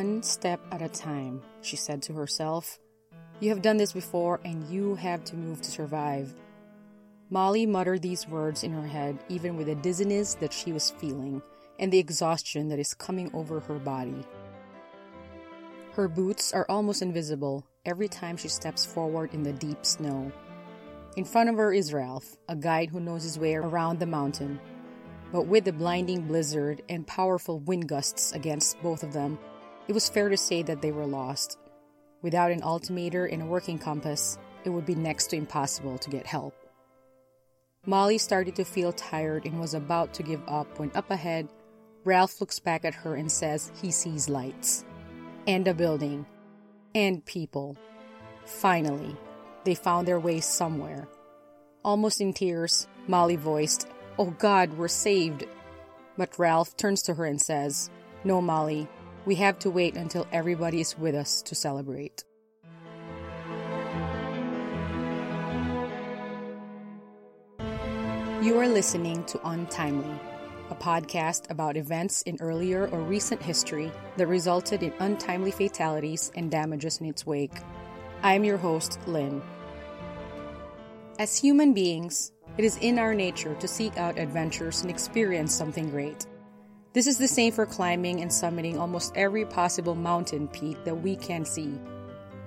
One step at a time, she said to herself. You have done this before, and you have to move to survive. Molly muttered these words in her head, even with the dizziness that she was feeling and the exhaustion that is coming over her body. Her boots are almost invisible every time she steps forward in the deep snow. In front of her is Ralph, a guide who knows his way around the mountain. But with the blinding blizzard and powerful wind gusts against both of them, it was fair to say that they were lost. Without an altimeter and a working compass, it would be next to impossible to get help. Molly started to feel tired and was about to give up when up ahead, Ralph looks back at her and says he sees lights. And a building. And people. Finally, they found their way somewhere. Almost in tears, Molly voiced, Oh God, we're saved. But Ralph turns to her and says, No, Molly, we have to wait until everybody is with us to celebrate. You are listening to Untimely, a podcast about events in earlier or recent history that resulted in untimely fatalities and damages in its wake. I am your host, Lynn. As human beings, it is in our nature to seek out adventures and experience something great. This is the same for climbing and summiting almost every possible mountain peak that we can see.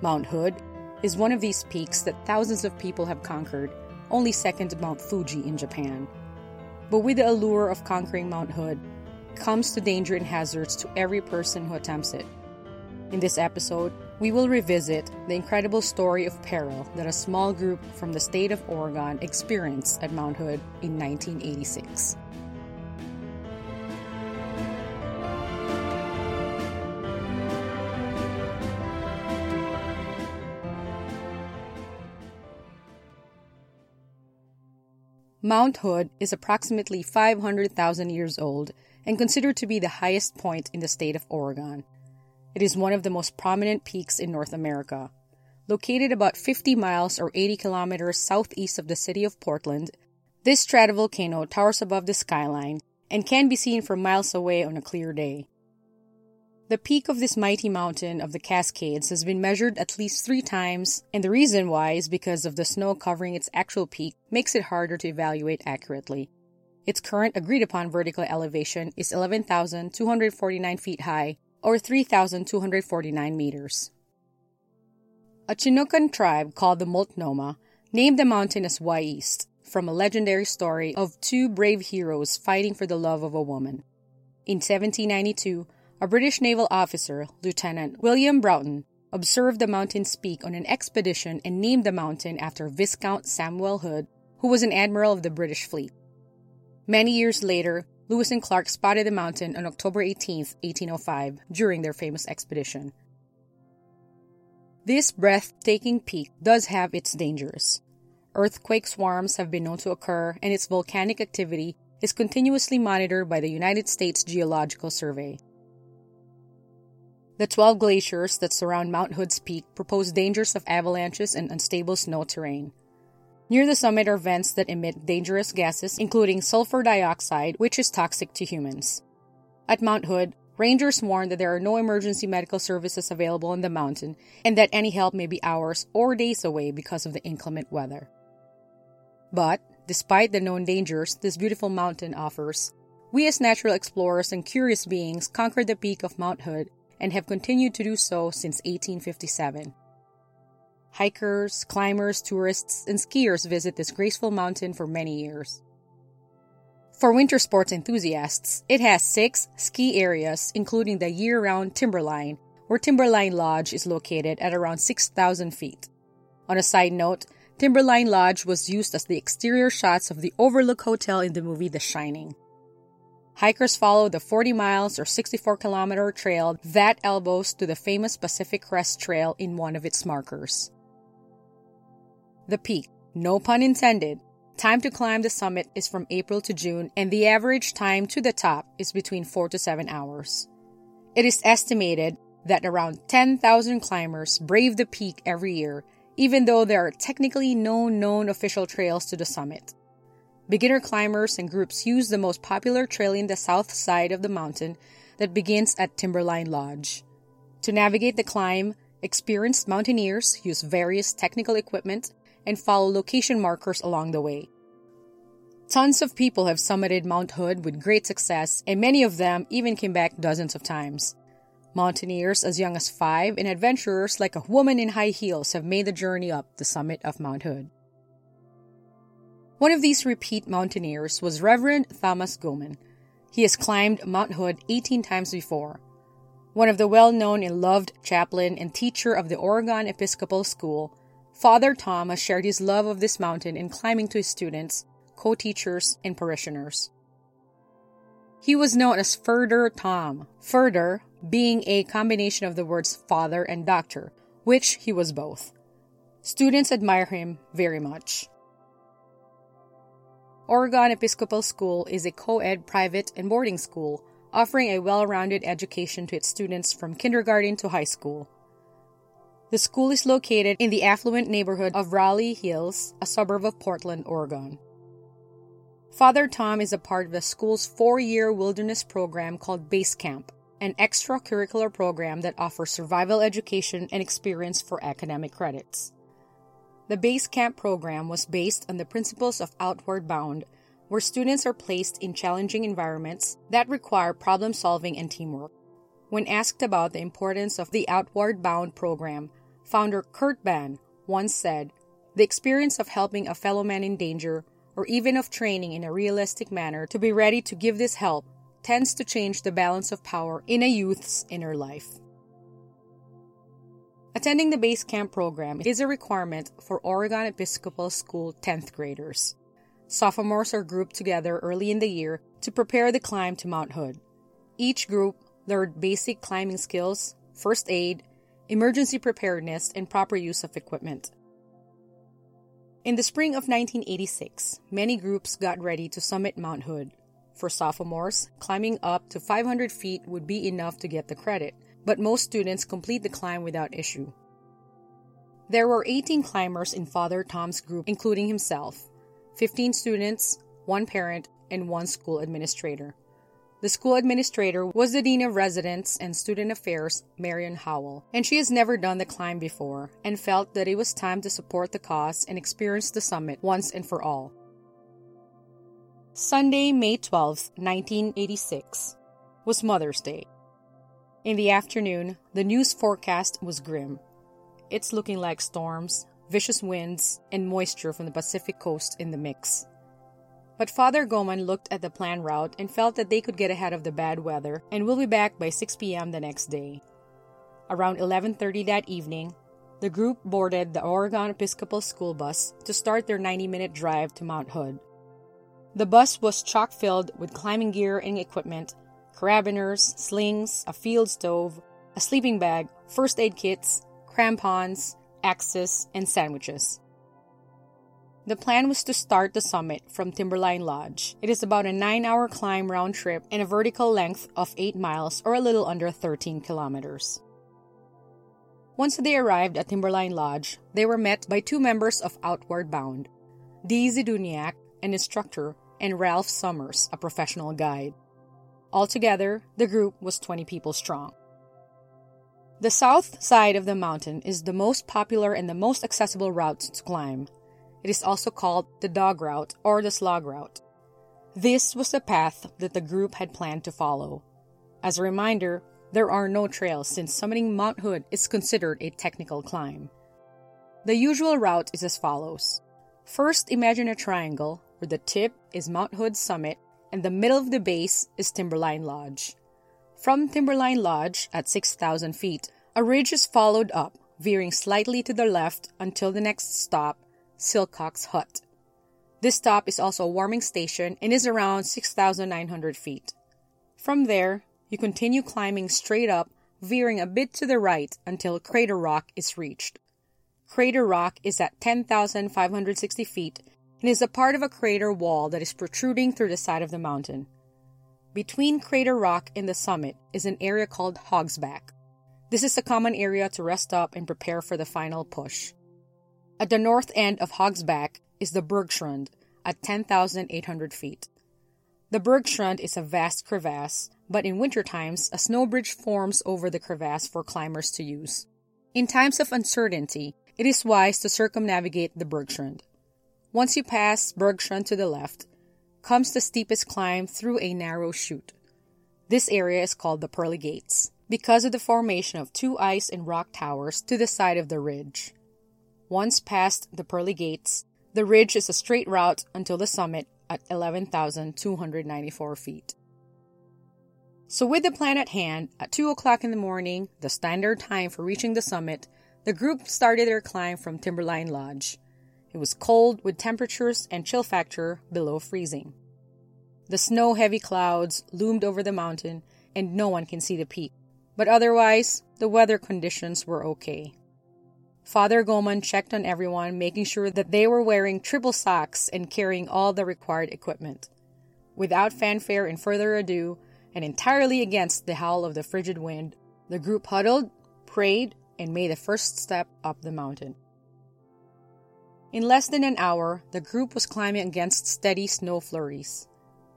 Mount Hood is one of these peaks that thousands of people have conquered, only second to Mount Fuji in Japan. But with the allure of conquering Mount Hood comes the danger and hazards to every person who attempts it. In this episode, we will revisit the incredible story of peril that a small group from the state of Oregon experienced at Mount Hood in 1986. Mount Hood is approximately 500,000 years old and considered to be the highest point in the state of Oregon. It is one of the most prominent peaks in North America. Located about 50 miles or 80 kilometers southeast of the city of Portland, this stratovolcano towers above the skyline and can be seen from miles away on a clear day. The peak of this mighty mountain of the Cascades has been measured at least three times, and the reason why is because of the snow covering its actual peak makes it harder to evaluate accurately. Its current agreed upon vertical elevation is 11,249 feet high, or 3,249 meters. A Chinookan tribe called the Multnomah named the mountain as Wyeast, from a legendary story of two brave heroes fighting for the love of a woman. In 1792, a British naval officer, Lieutenant William Broughton, observed the mountain's peak on an expedition and named the mountain after Viscount Samuel Hood, who was an admiral of the British fleet. Many years later, Lewis and Clark spotted the mountain on October 18, 1805, during their famous expedition. This breathtaking peak does have its dangers. Earthquake swarms have been known to occur, and its volcanic activity is continuously monitored by the United States Geological Survey. The 12 glaciers that surround Mount Hood's peak propose dangers of avalanches and unstable snow terrain. Near the summit are vents that emit dangerous gases, including sulfur dioxide, which is toxic to humans. At Mount Hood, rangers warn that there are no emergency medical services available on the mountain and that any help may be hours or days away because of the inclement weather. But, despite the known dangers this beautiful mountain offers, we as natural explorers and curious beings conquered the peak of Mount Hood and have continued to do so since 1857. Hikers, climbers, tourists, and skiers visit this graceful mountain for many years. For winter sports enthusiasts, it has six ski areas, including the year round Timberline, where Timberline Lodge is located at around 6,000 feet. On a side note, Timberline Lodge was used as the exterior shots of the Overlook Hotel in the movie The Shining. Hikers follow the 40 miles or 64 kilometer trail that elbows to the famous Pacific Crest Trail in one of its markers. The peak, no pun intended, time to climb the summit is from April to June, and the average time to the top is between 4 to 7 hours. It is estimated that around 10,000 climbers brave the peak every year, even though there are technically no known official trails to the summit. Beginner climbers and groups use the most popular trail in the south side of the mountain that begins at Timberline Lodge. To navigate the climb, experienced mountaineers use various technical equipment and follow location markers along the way. Tons of people have summited Mount Hood with great success, and many of them even came back dozens of times. Mountaineers as young as five and adventurers like a woman in high heels have made the journey up the summit of Mount Hood. One of these repeat mountaineers was Reverend Thomas Goman. He has climbed Mount Hood 18 times before. One of the well known and loved chaplain and teacher of the Oregon Episcopal School, Father Tom has shared his love of this mountain in climbing to his students, co teachers, and parishioners. He was known as Furder Tom, Furder being a combination of the words father and doctor, which he was both. Students admire him very much. Oregon Episcopal School is a co ed private and boarding school, offering a well rounded education to its students from kindergarten to high school. The school is located in the affluent neighborhood of Raleigh Hills, a suburb of Portland, Oregon. Father Tom is a part of the school's four year wilderness program called Base Camp, an extracurricular program that offers survival education and experience for academic credits. The Base Camp program was based on the principles of Outward Bound, where students are placed in challenging environments that require problem solving and teamwork. When asked about the importance of the Outward Bound program, founder Kurt Hahn once said, The experience of helping a fellow man in danger, or even of training in a realistic manner to be ready to give this help, tends to change the balance of power in a youth's inner life. Attending the base camp program is a requirement for Oregon Episcopal School 10th graders. Sophomores are grouped together early in the year to prepare the climb to Mount Hood. Each group learned basic climbing skills, first aid, emergency preparedness, and proper use of equipment. In the spring of 1986, many groups got ready to summit Mount Hood. For sophomores, climbing up to 500 feet would be enough to get the credit but most students complete the climb without issue. There were 18 climbers in Father Tom's group, including himself 15 students, one parent, and one school administrator. The school administrator was the Dean of Residence and Student Affairs, Marion Horwell, and she has never done the climb before and felt that it was time to support the cause and experience the summit once and for all. Sunday, May 12, 1986, was Mother's Day. In the afternoon, the news forecast was grim. It's looking like storms, vicious winds, and moisture from the Pacific coast in the mix. But Father Goman looked at the planned route and felt that they could get ahead of the bad weather and will be back by 6 p.m. the next day. Around 11:30 that evening, the group boarded the Oregon Episcopal School bus to start their 90-minute drive to Mount Hood. The bus was chock-filled with climbing gear and equipment carabiners, slings, a field stove, a sleeping bag, first aid kits, crampons, axes, and sandwiches. The plan was to start the summit from Timberline Lodge. It is about a 9 hour climb round trip and a vertical length of 8 miles or a little under 13 kilometers. Once they arrived at Timberline Lodge, they were met by two members of Outward Bound Dee Zduniak, an instructor, and Ralph Summers, a professional guide. Altogether, the group was 20 people strong. The south side of the mountain is the most popular and the most accessible route to climb. It is also called the dog route or the slog route. This was the path that the group had planned to follow. As a reminder, there are no trails since summiting Mount Hood is considered a technical climb. The usual route is as follows. First, imagine a triangle where the tip is Mount Hood's summit and the middle of the base is Timberline Lodge. From Timberline Lodge, at 6,000 feet, A ridge is followed up, veering slightly to the left until the next stop, Silcox Hut. This stop is also a warming station and is around 6,900 feet. From there, you continue climbing straight up, veering a bit to the right until Crater Rock is reached. Crater Rock is at 10,560 feet and is a part of a crater wall that is protruding through the side of the mountain. Between Crater Rock and the summit is an area called Hogsback. This is a common area to rest up and prepare for the final push. At the north end of Hogsback is the Bergschrund at 10,800 feet. The Bergschrund is a vast crevasse, but in winter times, a snow bridge forms over the crevasse for climbers to use. In times of uncertainty, it is wise to circumnavigate the Bergschrund. Once you pass Bergschrund to the left, comes the steepest climb through a narrow chute. This area is called the Pearly Gates because of the formation of two ice and rock towers to the side of the ridge. Once past the Pearly Gates, the ridge is a straight route until the summit at 11,294 feet. So, with the plan at hand, at 2 o'clock in the morning, the standard time for reaching the summit, the group started their climb from Timberline Lodge. It was cold with temperatures and chill factor below freezing. The snow heavy clouds loomed over the mountain, and no one can see the peak. But otherwise, the weather conditions were okay. Father Goman checked on everyone, making sure that they were wearing triple socks and carrying all the required equipment. Without fanfare and further ado, and entirely against the howl of the frigid wind, the group huddled, prayed, and made the first step up the mountain. In less than an hour, the group was climbing against steady snow flurries.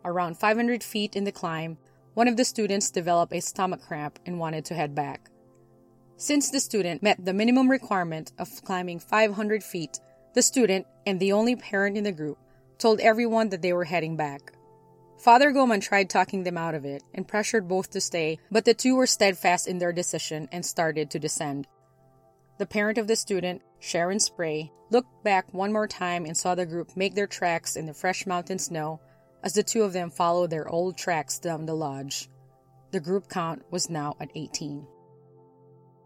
Around 500 feet in the climb, one of the students developed a stomach cramp and wanted to head back. Since the student met the minimum requirement of climbing 500 feet, the student, and the only parent in the group, told everyone that they were heading back. Father Goman tried talking them out of it and pressured both to stay, but the two were steadfast in their decision and started to descend. The parent of the student, Sharon Spray, looked back one more time and saw the group make their tracks in the fresh mountain snow as the two of them followed their old tracks down the lodge. The group count was now at 18.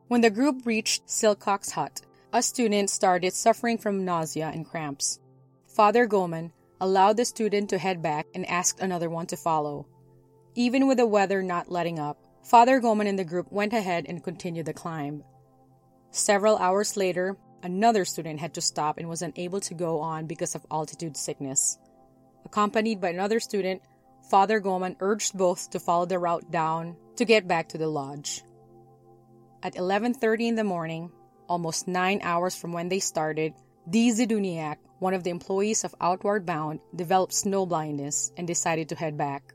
When the group reached Silcox Hut, a student started suffering from nausea and cramps. Father Goman allowed the student to head back and asked another one to follow. Even with the weather not letting up, Father Goman and the group went ahead and continued the climb. Several hours later, another student had to stop and was unable to go on because of altitude sickness. Accompanied by another student, Father Goman urged both to follow the route down to get back to the lodge. At 11:30 in the morning, almost 9 hours from when they started, Dee Zduniak, one of the employees of Outward Bound, developed snow blindness and decided to head back.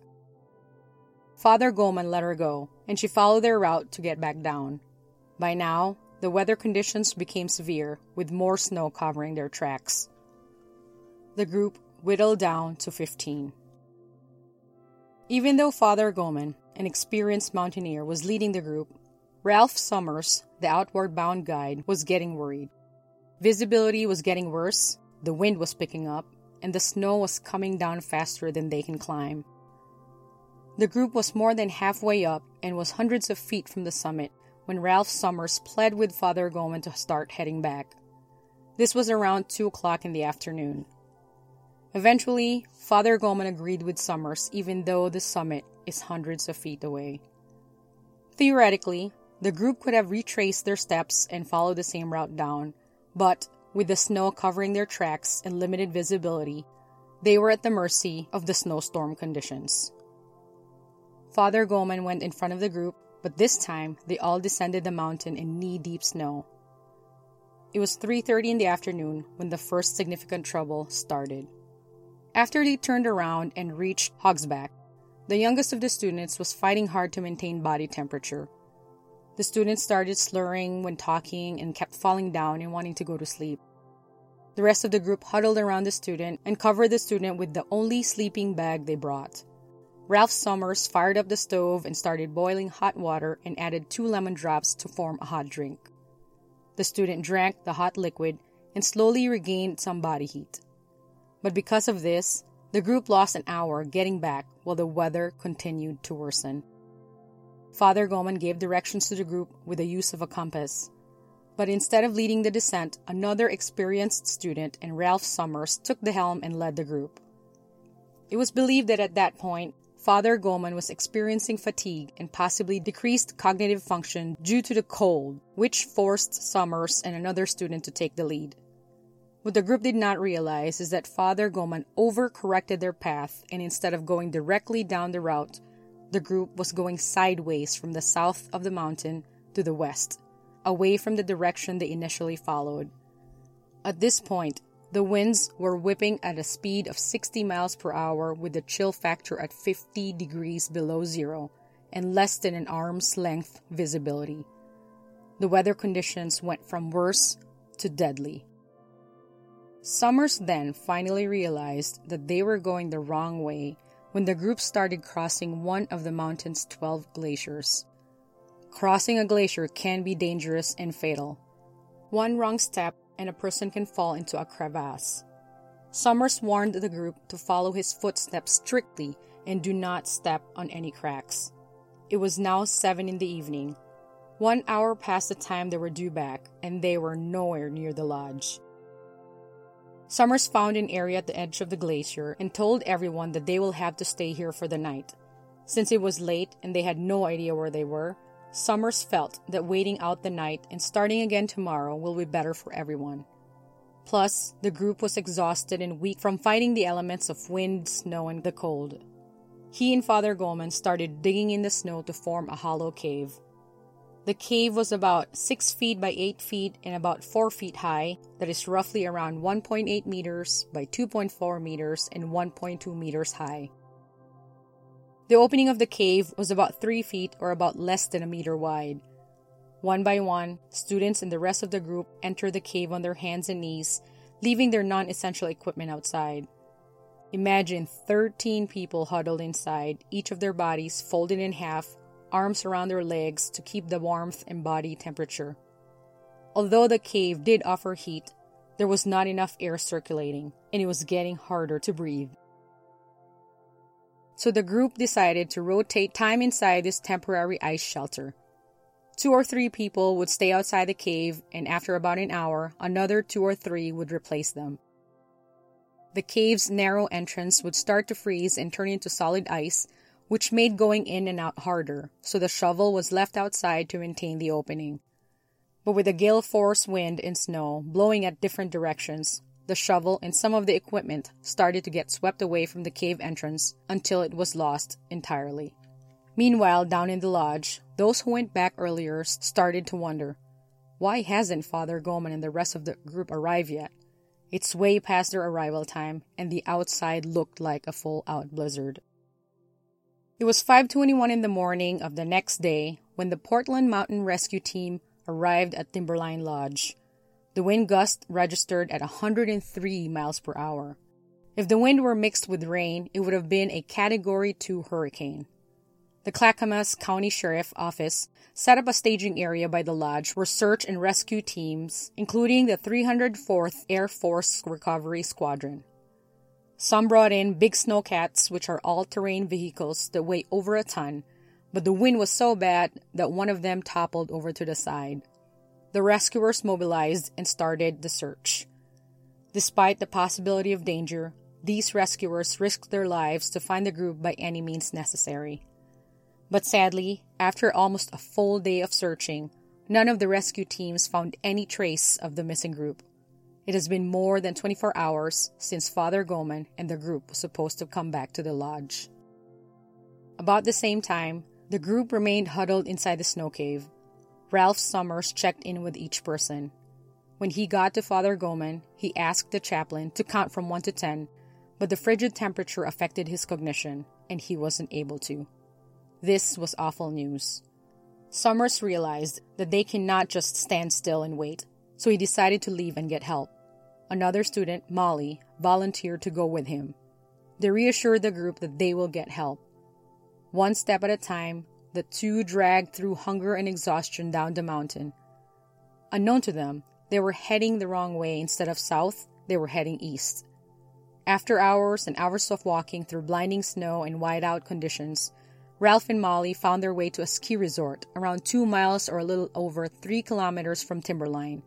Father Goman let her go, and she followed their route to get back down. By now, the weather conditions became severe, with more snow covering their tracks. The group whittled down to 15. Even though Father Goman, an experienced mountaineer, was leading the group, Ralph Summers, the outward bound guide, was getting worried. Visibility was getting worse, the wind was picking up, and the snow was coming down faster than they can climb. The group was more than halfway up and was hundreds of feet from the summit when Ralph Summers pled with Father Goman to start heading back. This was around 2 o'clock in the afternoon. Eventually, Father Goman agreed with Summers, even though the summit is hundreds of feet away. Theoretically, the group could have retraced their steps and followed the same route down, but with the snow covering their tracks and limited visibility, they were at the mercy of the snowstorm conditions. Father Goman went in front of the group, but this time they all descended the mountain in knee-deep snow. It was 3:30 in the afternoon when the first significant trouble started. After they turned around and reached Hogsback, the youngest of the students was fighting hard to maintain body temperature. The student started slurring when talking and kept falling down and wanting to go to sleep. The rest of the group huddled around the student and covered the student with the only sleeping bag they brought. Ralph Summers fired up the stove and started boiling hot water and added two lemon drops to form a hot drink. The student drank the hot liquid and slowly regained some body heat. But because of this, the group lost an hour getting back while the weather continued to worsen. Father Goman gave directions to the group with the use of a compass. But instead of leading the descent, another experienced student and Ralph Summers took the helm and led the group. It was believed that at that point, Father Goman was experiencing fatigue and possibly decreased cognitive function due to the cold, which forced Summers and another student to take the lead. What the group did not realize is that Father Goman overcorrected their path, and instead of going directly down the route, the group was going sideways from the south of the mountain to the west, away from the direction they initially followed. At this point, the winds were whipping at a speed of 60 miles per hour with the chill factor at 50 degrees below zero and less than an arm's length visibility. The weather conditions went from worse to deadly. Summers then finally realized that they were going the wrong way when the group started crossing one of the mountain's 12 glaciers. Crossing a glacier can be dangerous and fatal. One wrong step and a person can fall into a crevasse. Summers warned the group to follow his footsteps strictly and do not step on any cracks. It was now 7 in the evening. One hour past the time they were due back, and they were nowhere near the lodge. Summers found an area at the edge of the glacier and told everyone that they will have to stay here for the night. Since it was late and they had no idea where they were, Summers felt that waiting out the night and starting again tomorrow will be better for everyone. Plus, the group was exhausted and weak from fighting the elements of wind, snow, and the cold. He and Father Goman started digging in the snow to form a hollow cave. The cave was about 6 feet by 8 feet and about 4 feet high, that is roughly around 1.8 meters by 2.4 meters and 1.2 meters high. The opening of the cave was about 3 feet or about less than a meter wide. One by one, students and the rest of the group entered the cave on their hands and knees, leaving their non essential equipment outside. Imagine 13 people huddled inside, each of their bodies folded in half arms around their legs to keep the warmth and body temperature. Although the cave did offer heat, there was not enough air circulating, and it was getting harder to breathe. So the group decided to rotate time inside this temporary ice shelter. Two or three people would stay outside the cave, and after about an hour, another two or three would replace them. The cave's narrow entrance would start to freeze and turn into solid ice which made going in and out harder, so the shovel was left outside to maintain the opening. But with a gale force wind and snow blowing at different directions, the shovel and some of the equipment started to get swept away from the cave entrance until it was lost entirely. Meanwhile, down in the lodge, those who went back earlier started to wonder why hasn't Father Goman and the rest of the group arrived yet? It's way past their arrival time, and the outside looked like a full out blizzard. It was 5:21 in the morning of the next day when the Portland Mountain Rescue Team arrived at Timberline Lodge. The wind gust registered at 103 miles per hour. If the wind were mixed with rain, it would have been a Category 2 hurricane. The Clackamas County Sheriff Office set up a staging area by the lodge where search and rescue teams, including the 304th Air Force Recovery Squadron, some brought in big snowcats, which are all terrain vehicles that weigh over a ton, but the wind was so bad that one of them toppled over to the side. The rescuers mobilized and started the search. Despite the possibility of danger, these rescuers risked their lives to find the group by any means necessary. But sadly, after almost a full day of searching, none of the rescue teams found any trace of the missing group. It has been more than 24 hours since Father Goman and the group was supposed to come back to the lodge. About the same time, the group remained huddled inside the snow cave. Ralph Summers checked in with each person. When he got to Father Goman, he asked the chaplain to count from 1 to 10, but the frigid temperature affected his cognition, and he wasn't able to. This was awful news. Summers realized that they cannot just stand still and wait, so he decided to leave and get help. Another student, Molly, volunteered to go with him. They reassured the group that they will get help. One step at a time, the two dragged through hunger and exhaustion down the mountain. Unknown to them, they were heading the wrong way instead of south, they were heading east. After hours and hours of walking through blinding snow and whiteout conditions, Ralph and Molly found their way to a ski resort around 2 miles or a little over 3 kilometers from Timberline.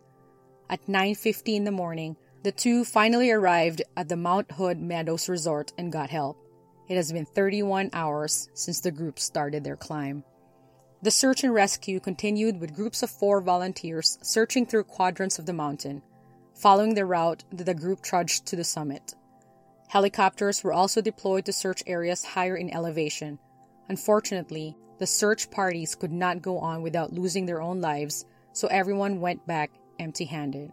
At 9:50 in the morning, the two finally arrived at the Mount Hood Meadows Resort and got help. It has been 31 hours since the group started their climb. The search and rescue continued with groups of four volunteers searching through quadrants of the mountain. Following the route, that the group trudged to the summit. Helicopters were also deployed to search areas higher in elevation. Unfortunately, the search parties could not go on without losing their own lives, so everyone went back empty handed.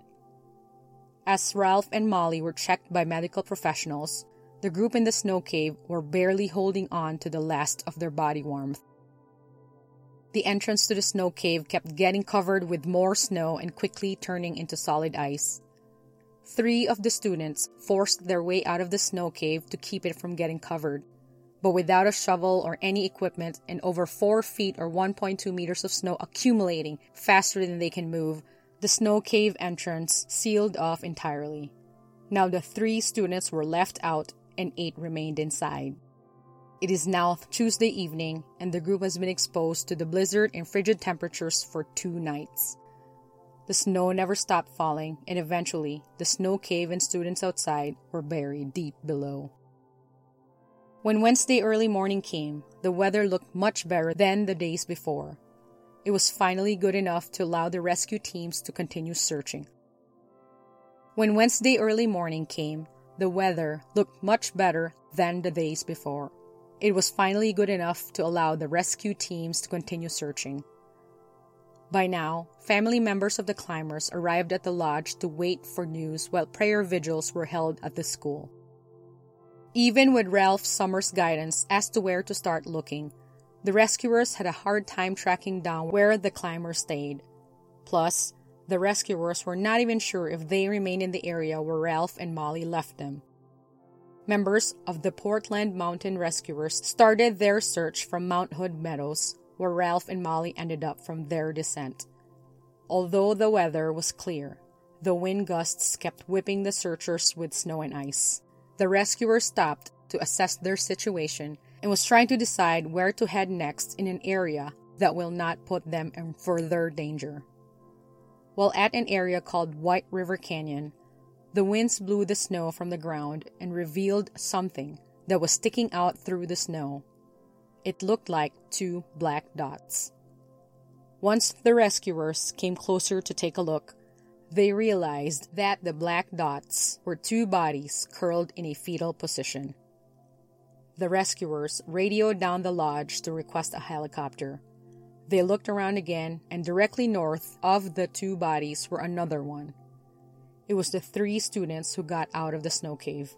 As Ralph and Molly were checked by medical professionals, the group in the snow cave were barely holding on to the last of their body warmth. The entrance to the snow cave kept getting covered with more snow and quickly turning into solid ice. Three of the students forced their way out of the snow cave to keep it from getting covered, but without a shovel or any equipment and over 4 feet or 1.2 meters of snow accumulating faster than they can move, the snow cave entrance sealed off entirely. Now the three students were left out and eight remained inside. It is now Tuesday evening, and the group has been exposed to the blizzard and frigid temperatures for two nights. The snow never stopped falling, and eventually, the snow cave and students outside were buried deep below. When Wednesday early morning came, the weather looked much better than the days before. It was finally good enough to allow the rescue teams to continue searching. When Wednesday early morning came, the weather looked much better than the days before. It was finally good enough to allow the rescue teams to continue searching. By now, family members of the climbers arrived at the lodge to wait for news while prayer vigils were held at the school. Even with Ralph Summers' guidance as to where to start looking, the rescuers had a hard time tracking down where the climbers stayed. Plus, the rescuers were not even sure if they remained in the area where Ralph and Molly left them. Members of the Portland Mountain Rescuers started their search from Mount Hood Meadows, where Ralph and Molly ended up from their descent. Although the weather was clear, the wind gusts kept whipping the searchers with snow and ice. The rescuers stopped to assess their situation and was trying to decide where to head next in an area that will not put them in further danger. While at an area called White River Canyon, the winds blew the snow from the ground and revealed something that was sticking out through the snow. It looked like two black dots. Once the rescuers came closer to take a look, they realized that the black dots were two bodies curled in a fetal position. The rescuers radioed down the lodge to request a helicopter. They looked around again, and directly north of the two bodies were another one. It was the three students who got out of the snow cave.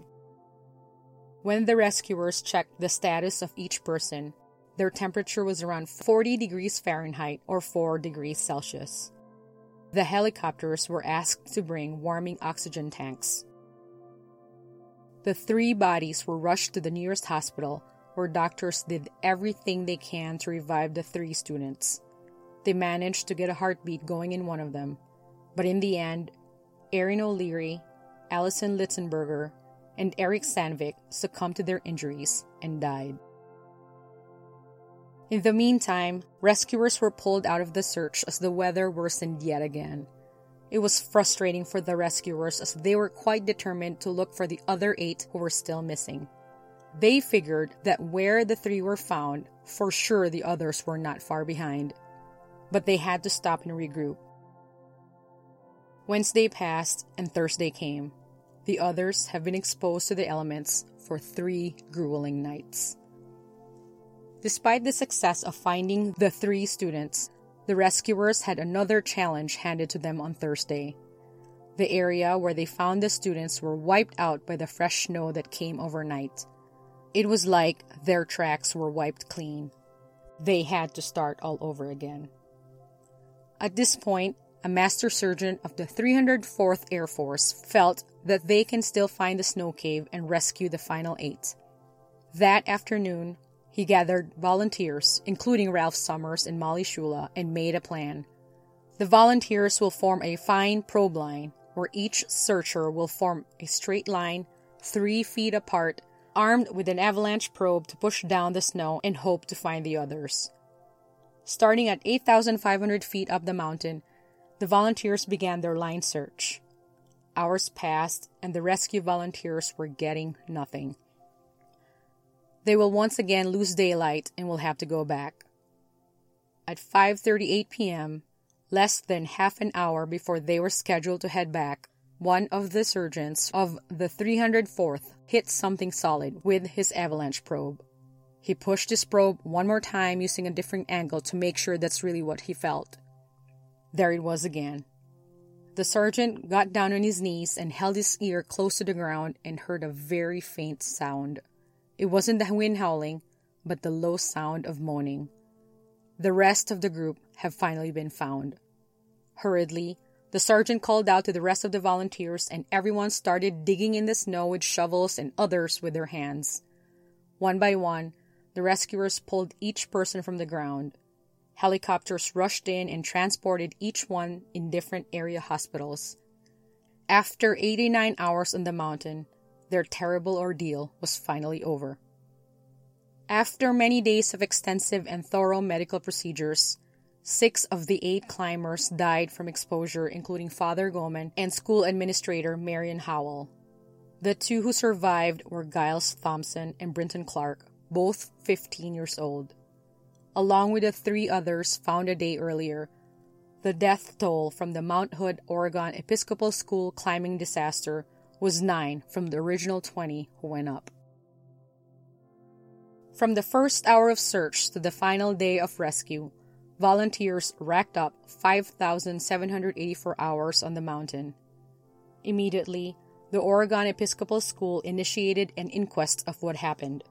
When the rescuers checked the status of each person, their temperature was around 40 degrees Fahrenheit or 4 degrees Celsius. The helicopters were asked to bring warming oxygen tanks. The three bodies were rushed to the nearest hospital where doctors did everything they can to revive the three students. They managed to get a heartbeat going in one of them, but in the end, Erin O'Leary, Allison Litzenberger, and Eric Sandvik succumbed to their injuries and died. In the meantime, rescuers were pulled out of the search as the weather worsened yet again. It was frustrating for the rescuers as they were quite determined to look for the other eight who were still missing. They figured that where the three were found, for sure the others were not far behind. But they had to stop and regroup. Wednesday passed and Thursday came. The others have been exposed to the elements for three grueling nights. Despite the success of finding the three students, the rescuers had another challenge handed to them on Thursday. The area where they found the students were wiped out by the fresh snow that came overnight. It was like their tracks were wiped clean. They had to start all over again. At this point, a master surgeon of the 304th Air Force felt that they can still find the snow cave and rescue the final eight. That afternoon, he gathered volunteers, including Ralph Summers and Molly Schula, and made a plan. The volunteers will form a fine probe line where each searcher will form a straight line, three feet apart, armed with an avalanche probe to push down the snow and hope to find the others. Starting at 8,500 feet up the mountain, the volunteers began their line search. Hours passed, and the rescue volunteers were getting nothing. They will once again lose daylight and will have to go back. At 5:38 p.m., less than half an hour before they were scheduled to head back, one of the surgeons of the 304th hit something solid with his avalanche probe. He pushed his probe one more time using a different angle to make sure that's really what he felt. There it was again. The sergeant got down on his knees and held his ear close to the ground and heard a very faint sound. It wasn't the wind howling, but the low sound of moaning. The rest of the group have finally been found. Hurriedly, the sergeant called out to the rest of the volunteers, and everyone started digging in the snow with shovels and others with their hands. One by one, the rescuers pulled each person from the ground. Helicopters rushed in and transported each one in different area hospitals. After 89 hours on the mountain, their terrible ordeal was finally over. After many days of extensive and thorough medical procedures, six of the eight climbers died from exposure, including Father Goman and school administrator Marion Horwell. The two who survived were Giles Thompson and Brinton Clark, both 15 years old along with the three others found a day earlier. The death toll from the Mount Hood, Oregon Episcopal School climbing disaster was nine from the original 20 who went up. From the first hour of search to the final day of rescue, volunteers racked up 5,784 hours on the mountain. Immediately, the Oregon Episcopal School initiated an inquest of what happened.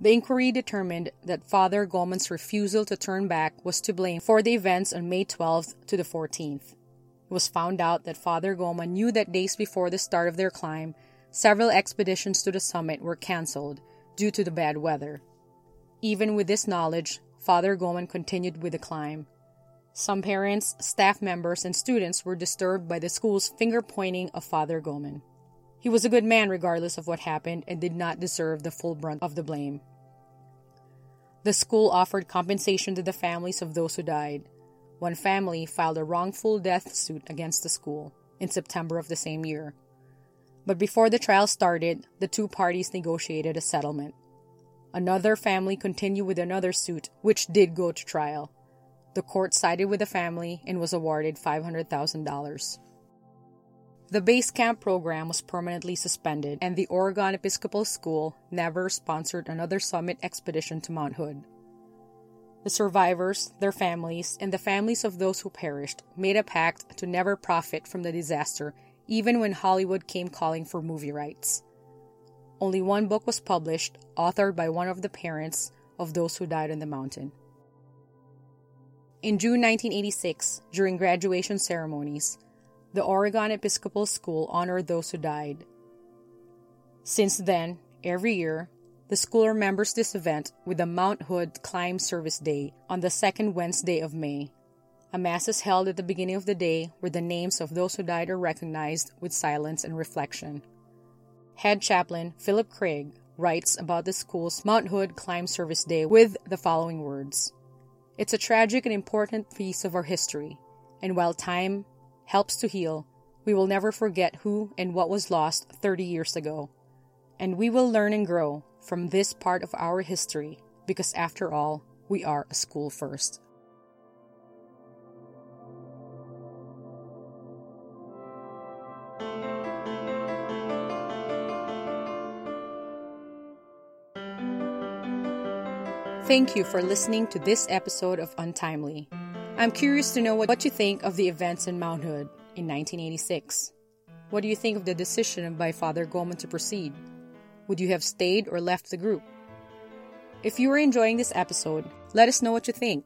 The inquiry determined that Father Goman's refusal to turn back was to blame for the events on May 12th to the 14th. It was found out that Father Goman knew that days before the start of their climb, several expeditions to the summit were cancelled due to the bad weather. Even with this knowledge, Father Goman continued with the climb. Some parents, staff members, and students were disturbed by the school's finger pointing of Father Goman. He was a good man regardless of what happened and did not deserve the full brunt of the blame. The school offered compensation to the families of those who died. One family filed a wrongful death suit against the school in September of the same year. But before the trial started, the two parties negotiated a settlement. Another family continued with another suit, which did go to trial. The court sided with the family and was awarded $500,000. The base camp program was permanently suspended, and the Oregon Episcopal School never sponsored another summit expedition to Mount Hood. The survivors, their families, and the families of those who perished made a pact to never profit from the disaster, even when Hollywood came calling for movie rights. Only one book was published, authored by one of the parents of those who died on the mountain. In June 1986, during graduation ceremonies, the Oregon Episcopal School honored those who died. Since then, every year, the school remembers this event with the Mount Hood Climb Service Day on the second Wednesday of May. A mass is held at the beginning of the day where the names of those who died are recognized with silence and reflection. Head chaplain Philip Craig writes about the school's Mount Hood Climb Service Day with the following words It's a tragic and important piece of our history, and while time helps to heal, we will never forget who and what was lost 30 years ago. And we will learn and grow from this part of our history because, after all, we are a school first. Thank you for listening to this episode of Untimely. I'm curious to know what, you think of the events in Mount Hood in 1986. What do you think of the decision by Father Goman to proceed? Would you have stayed or left the group? If you are enjoying this episode, let us know what you think.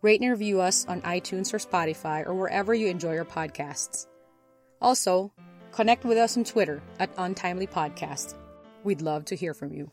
Rate and review us on iTunes or Spotify or wherever you enjoy your podcasts. Also, connect with us on Twitter at Untimely Podcast. We'd love to hear from you.